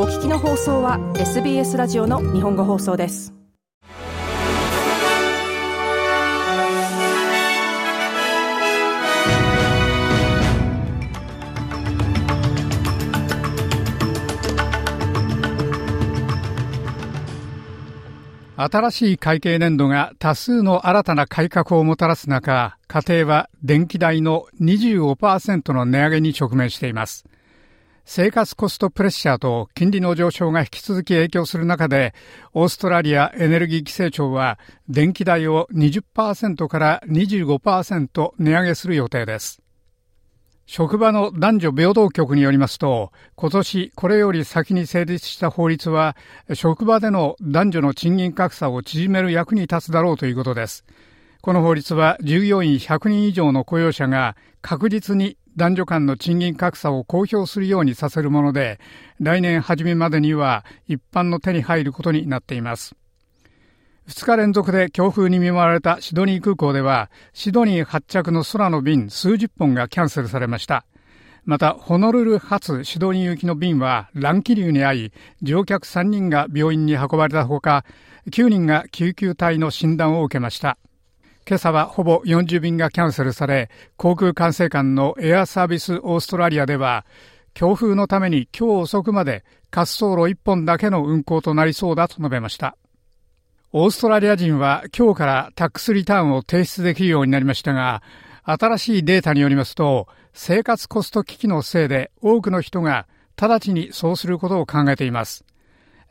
お聞きの放送は SBS ラジオの日本語放送です新しい会計年度が多数の新たな改革をもたらす中、家庭は電気代の25%の値上げに直面しています。生活コストプレッシャーと金利の上昇が引き続き影響する中で、オーストラリアエネルギー規制庁は電気代を20%から25%値上げする予定です。職場の男女平等局によりますと、今年これより先に成立した法律は、職場での男女の賃金格差を縮める役に立つだろうということです。この法律は従業員100人以上の雇用者が確実に男女間の賃金格差を公表するようにさせるもので、来年初めまでには一般の手に入ることになっています。2日連続で強風に見舞われたシドニー空港では、シドニー発着の空の便数十本がキャンセルされました。また、ホノルル発シドニー行きの便は乱気流に遭い、乗客3人が病院に運ばれたほか、9人が救急隊の診断を受けました。今朝はほぼ40便がキャンセルされ、航空管制官のエアサービスオーストラリアでは、強風のために今日遅くまで滑走路1本だけの運行となりそうだと述べました。オーストラリア人は今日からタックスリターンを提出できるようになりましたが、新しいデータによりますと、生活コスト危機のせいで多くの人が直ちにそうすることを考えています。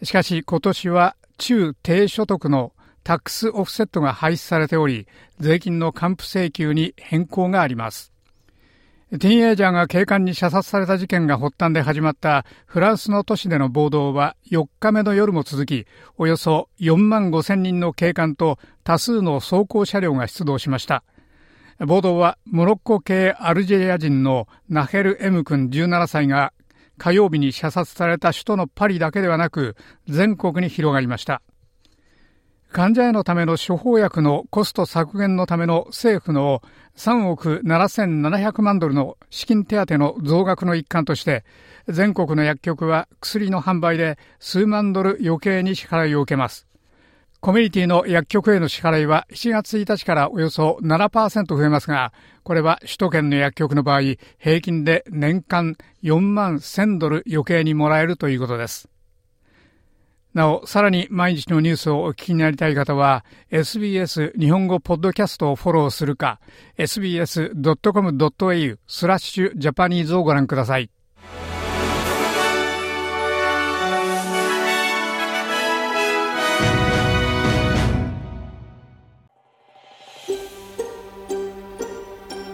しかし今年は中低所得のタックスオフセットが廃止されており、税金の還付請求に変更があります。ティーンエイジャーが警官に射殺された事件が発端で始まったフランスの都市での暴動は4日目の夜も続き、およそ4万5千人の警官と多数の装甲車両が出動しました。暴動はモロッコ系アルジェリア人のナヘル・エム君17歳が火曜日に射殺された首都のパリだけではなく全国に広がりました。患者へのための処方薬のコスト削減のための政府の3億7700万ドルの資金手当の増額の一環として、全国の薬局は薬の販売で数万ドル余計に支払いを受けます。コミュニティの薬局への支払いは7月1日からおよそ7%増えますが、これは首都圏の薬局の場合、平均で年間4万1000ドル余計にもらえるということです。なお、さらに毎日のニュースをお聞きになりたい方は、SBS 日本語ポッドキャストをフォローするか、sbs.com.au スラッシュジャパニーズをご覧ください。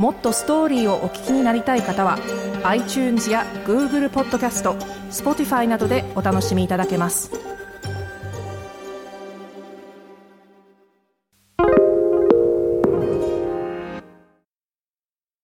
もっとストーリーをお聞きになりたい方は iTunes や Google ポッドキャスト Spotify などでお楽しみいただけます。